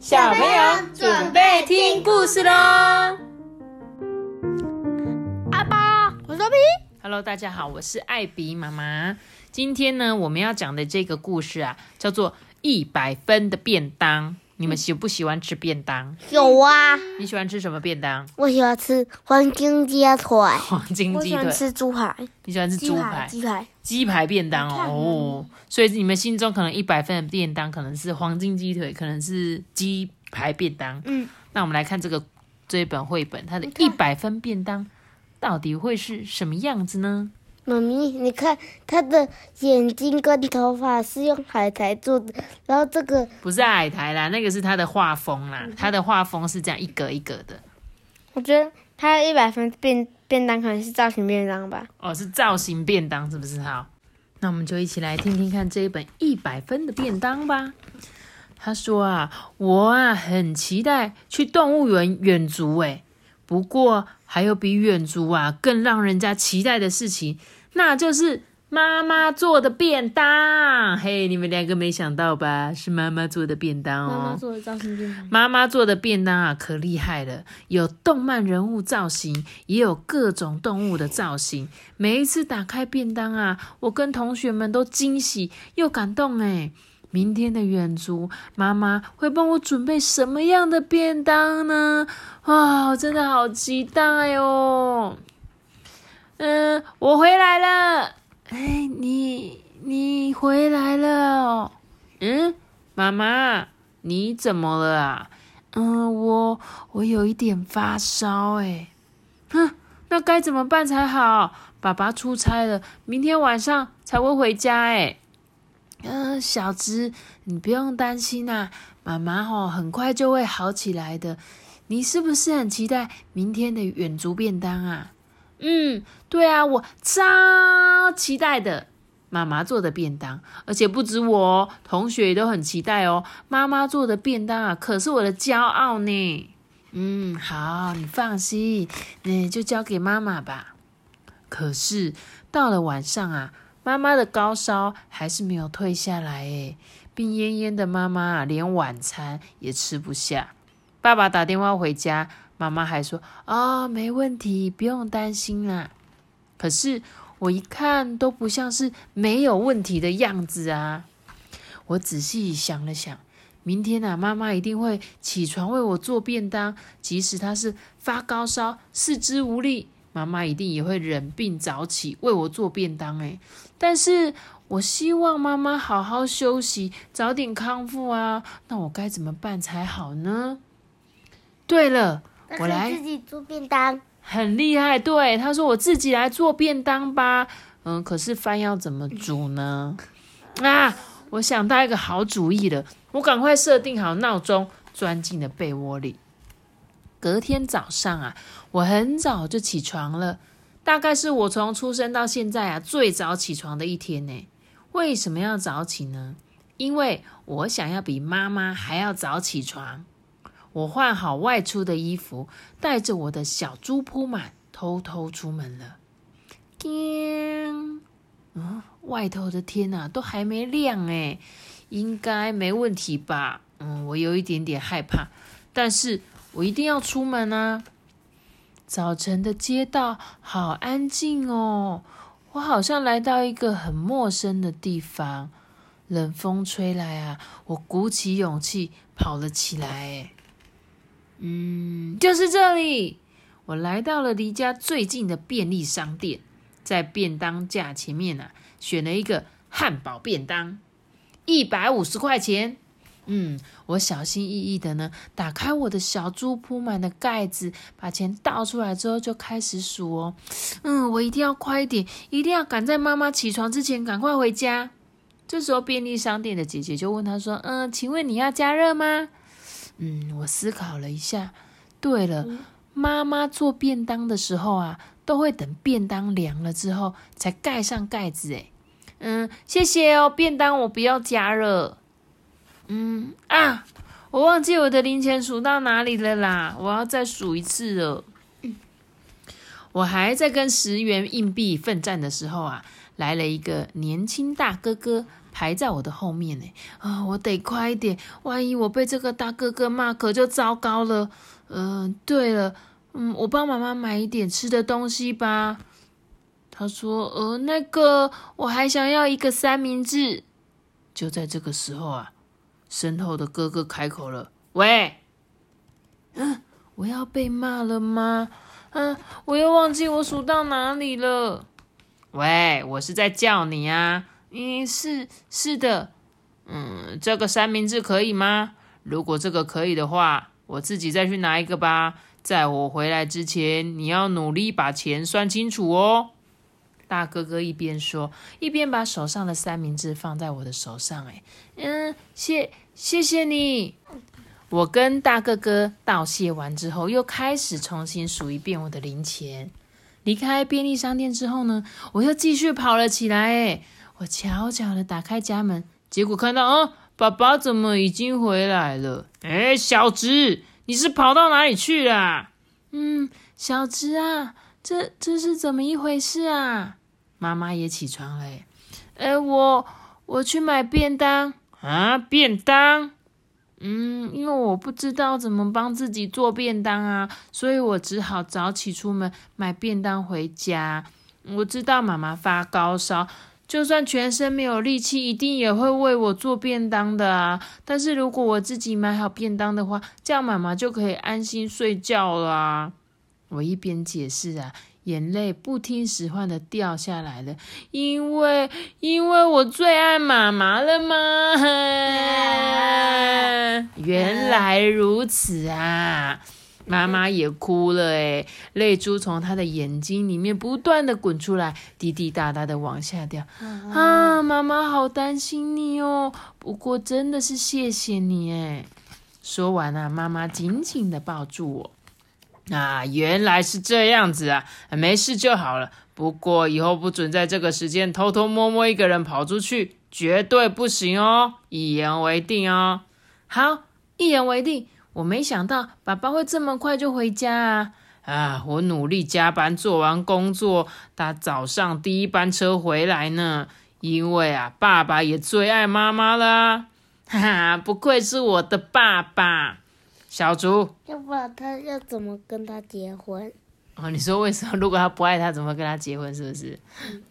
小朋友准备听故事喽！阿爸，我是皮。Hello，大家好，我是艾比妈妈。今天呢，我们要讲的这个故事啊，叫做一百分的便当。你们喜不喜欢吃便当？有啊，你喜欢吃什么便当？我喜欢吃黄金鸡腿，黄金鸡腿。吃猪排，你喜欢吃猪排？鸡排，鸡排便当哦。哦，所以你们心中可能一百分的便当，可能是黄金鸡腿，可能是鸡排便当。嗯，那我们来看这个这一本绘本，它的一百分便当到底会是什么样子呢？妈咪，你看它的眼睛跟头发是用海苔做的，然后这个不是海苔啦，那个是它的画风啦，它的画风是这样一格一格的。我觉得它一百分便便当可能是造型便当吧。哦，是造型便当是不是？好，那我们就一起来听听看这一本一百分的便当吧。他说啊，我啊很期待去动物园远足诶，不过还有比远足啊更让人家期待的事情，那就是妈妈做的便当。嘿，你们两个没想到吧？是妈妈做的便当哦。妈妈做的造型便当。妈妈做的便当啊，可厉害了！有动漫人物造型，也有各种动物的造型。每一次打开便当啊，我跟同学们都惊喜又感动哎。明天的远足，妈妈会帮我准备什么样的便当呢？哇，我真的好期待哦！嗯，我回来了。哎，你你回来了哦？嗯，妈妈，你怎么了啊？嗯，我我有一点发烧哎。哼，那该怎么办才好？爸爸出差了，明天晚上才会回家哎。嗯，小芝，你不用担心呐，妈妈哦很快就会好起来的。你是不是很期待明天的远足便当啊？嗯，对啊，我超期待的。妈妈做的便当，而且不止我，同学也都很期待哦。妈妈做的便当啊，可是我的骄傲呢。嗯，好，你放心，那就交给妈妈吧。可是到了晚上啊，妈妈的高烧还是没有退下来，诶，病恹恹的妈妈，连晚餐也吃不下。爸爸打电话回家，妈妈还说：“哦，没问题，不用担心啦。”可是我一看都不像是没有问题的样子啊！我仔细想了想，明天啊，妈妈一定会起床为我做便当，即使她是发高烧、四肢无力，妈妈一定也会忍病早起为我做便当。诶，但是我希望妈妈好好休息，早点康复啊！那我该怎么办才好呢？对了，我来自己做便当。很厉害，对他说：“我自己来做便当吧。”嗯，可是饭要怎么煮呢？啊，我想到一个好主意了，我赶快设定好闹钟，钻进了被窝里。隔天早上啊，我很早就起床了，大概是我从出生到现在啊最早起床的一天呢。为什么要早起呢？因为我想要比妈妈还要早起床。我换好外出的衣服，带着我的小猪铺满，偷偷出门了。叮，嗯，外头的天呐、都还没亮哎，应该没问题吧？嗯，我有一点点害怕，但是我一定要出门啊！早晨的街道好安静哦，我好像来到一个很陌生的地方。冷风吹来啊，我鼓起勇气跑了起来。嗯，就是这里。我来到了离家最近的便利商店，在便当架前面啊，选了一个汉堡便当，一百五十块钱。嗯，我小心翼翼的呢，打开我的小猪铺满的盖子，把钱倒出来之后就开始数哦。嗯，我一定要快一点，一定要赶在妈妈起床之前赶快回家。这时候，便利商店的姐姐就问他说：“嗯，请问你要加热吗？”嗯，我思考了一下。对了，妈妈做便当的时候啊，都会等便当凉了之后才盖上盖子。诶嗯，谢谢哦，便当我不要加热。嗯啊，我忘记我的零钱数到哪里了啦，我要再数一次了。我还在跟十元硬币奋战的时候啊，来了一个年轻大哥哥，排在我的后面呢。啊，我得快一点，万一我被这个大哥哥骂，可就糟糕了。嗯，对了，嗯，我帮妈妈买一点吃的东西吧。他说：“呃，那个，我还想要一个三明治。”就在这个时候啊，身后的哥哥开口了：“喂，嗯，我要被骂了吗？嗯，我又忘记我数到哪里了。喂，我是在叫你啊。嗯，是是的。嗯，这个三明治可以吗？如果这个可以的话，我自己再去拿一个吧。在我回来之前，你要努力把钱算清楚哦。”大哥哥一边说，一边把手上的三明治放在我的手上。哎，嗯，谢谢谢你。我跟大哥哥道谢完之后，又开始重新数一遍我的零钱。离开便利商店之后呢，我又继续跑了起来。哎，我悄悄的打开家门，结果看到，哦，爸爸怎么已经回来了？哎，小直，你是跑到哪里去啦？嗯，小直啊，这这是怎么一回事啊？妈妈也起床了，哎，我我去买便当啊，便当，嗯，因为我不知道怎么帮自己做便当啊，所以我只好早起出门买便当回家。我知道妈妈发高烧，就算全身没有力气，一定也会为我做便当的啊。但是如果我自己买好便当的话，这样妈妈就可以安心睡觉了。我一边解释啊。眼泪不听使唤的掉下来了，因为因为我最爱妈妈了吗？原来如此啊！妈妈也哭了，诶泪珠从她的眼睛里面不断的滚出来，滴滴答答的往下掉。啊，妈妈好担心你哦，不过真的是谢谢你，诶说完啊，妈妈紧紧的抱住我。啊，原来是这样子啊，没事就好了。不过以后不准在这个时间偷偷摸摸一个人跑出去，绝对不行哦！一言为定哦。好，一言为定。我没想到爸爸会这么快就回家啊！啊，我努力加班做完工作，搭早上第一班车回来呢。因为啊，爸爸也最爱妈妈了。哈哈，不愧是我的爸爸。小竹，要不然他要怎么跟他结婚？哦，你说为什么？如果他不爱他，怎么跟他结婚？是不是？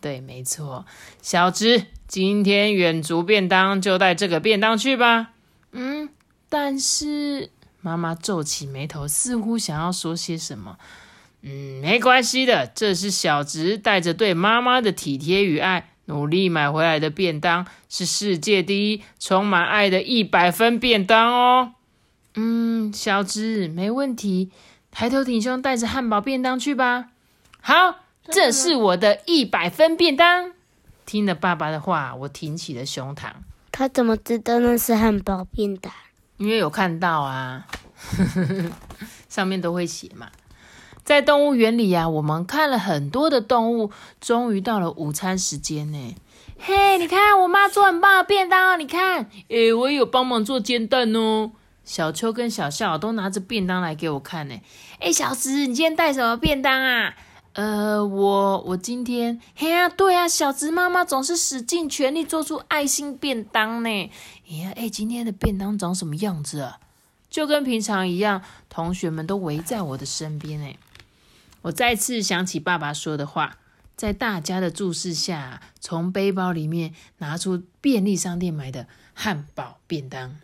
对，没错。小直，今天远足便当就带这个便当去吧。嗯，但是妈妈皱起眉头，似乎想要说些什么。嗯，没关系的，这是小直带着对妈妈的体贴与爱，努力买回来的便当，是世界第一、充满爱的一百分便当哦。嗯，小智没问题，抬头挺胸带着汉堡便当去吧。好，这是我的一百分便当。听了爸爸的话，我挺起了胸膛。他怎么知道那是汉堡便当？因为有看到啊，上面都会写嘛。在动物园里呀，我们看了很多的动物，终于到了午餐时间呢。嘿，你看我妈做很棒的便当哦，你看，诶，我也有帮忙做煎蛋哦。小秋跟小笑都拿着便当来给我看呢。哎，小石，你今天带什么便当啊？呃，我我今天，嘿呀，对啊，小植妈妈总是使尽全力做出爱心便当呢。哎呀，哎，今天的便当长什么样子啊？就跟平常一样，同学们都围在我的身边哎。我再次想起爸爸说的话，在大家的注视下，从背包里面拿出便利商店买的汉堡便当。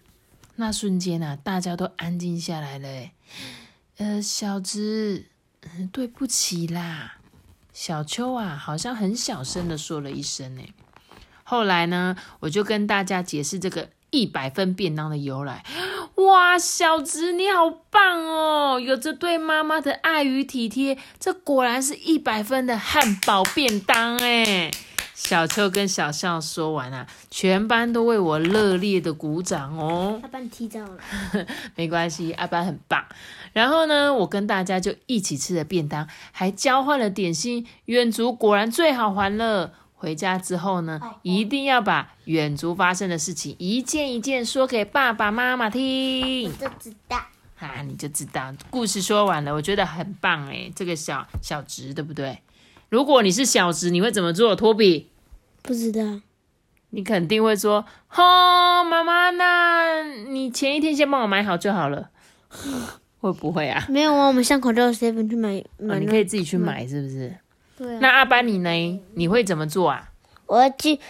那瞬间啊，大家都安静下来了。呃，小子，对不起啦。小秋啊，好像很小声的说了一声。哎，后来呢，我就跟大家解释这个一百分便当的由来。哇，小子你好棒哦，有着对妈妈的爱与体贴，这果然是一百分的汉堡便当哎。小秋跟小笑说完啊，全班都为我热烈的鼓掌哦。阿班踢到了，没关系，阿班很棒。然后呢，我跟大家就一起吃了便当，还交换了点心。远足果然最好玩了。回家之后呢，一定要把远足发生的事情一件一件说给爸爸妈妈听。就知道啊，你就知道。故事说完了，我觉得很棒哎，这个小小直对不对？如果你是小直，你会怎么做？托比不知道，你肯定会说：“哦，妈妈，那你前一天先帮我买好就好了。”会不会啊？没有啊，我们巷口就有 seven 去买哦买那。你可以自己去买，是不是？对啊。那阿班你呢？你会怎么做啊？我要去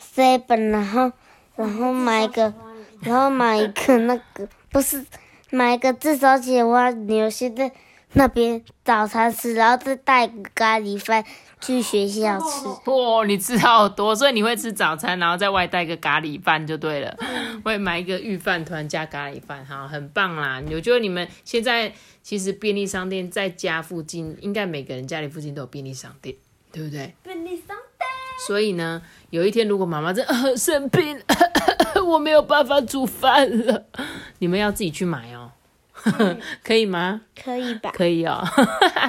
seven，然后然后买一个，然后买一个那个不是买一个至少且蛙牛现在那边早餐吃，然后再带个咖喱饭去学校吃。哇、你吃好多，所以你会吃早餐，然后在外带个咖喱饭就对了。会买一个御饭团加咖喱饭，哈，很棒啦！我觉得你们现在其实便利商店在家附近，应该每个人家里附近都有便利商店，对不对？便利商店所以呢，有一天如果妈妈真生病，我没有办法煮饭了，你们要自己去买哦，可以吗？可以吧？可以哦。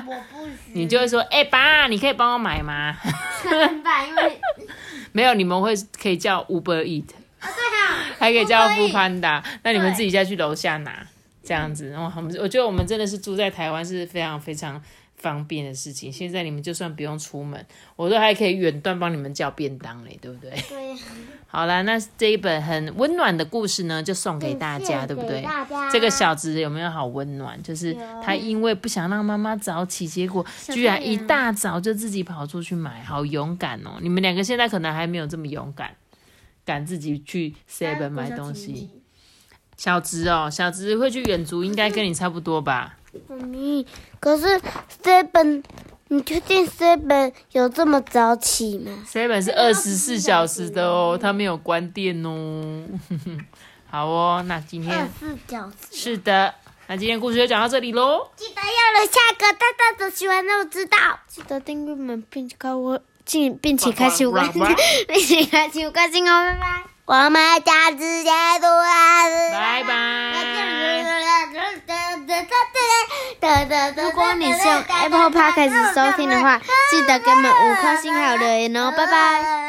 我不你就会说，哎、爸，你可以帮我买吗？行吧，因为 没有，你们会可以叫 Uber Eat，啊对啊，还可以叫不可以 Food Panda，那你们自己再去楼下拿，这样子。然后我们我觉得我们真的是住在台湾是非常非常方便的事情。现在你们就算不用出门，我都还可以远端帮你们叫便当嘞，对不对？对，好啦，那这一本很温暖的故事呢，就送给大家，对不对？这个小子有没有好温暖？就是他因为不想让妈妈早起，结果居然一大早就自己跑出去买，好勇敢哦！你们两个现在可能还没有这么勇敢，敢自己去 Seven 买东西。小直哦，小直会去远足，应该跟你差不多吧？妈咪，可是 seven，你确定 seven 有这么早起吗？Seven 是二十四小时的哦，它没有关电哦。好哦，那今天四小时。是的，那今天故事就讲到这里喽。记得要留下个大大的喜欢让我知道。记得订阅我们，并且开我，并并且开启我关，并且开启我关心哦，拜拜。我们下次见，拜拜拜。如果你是用 Apple Podcast 收听的话，记得给我们五颗星还有留言哦，拜拜。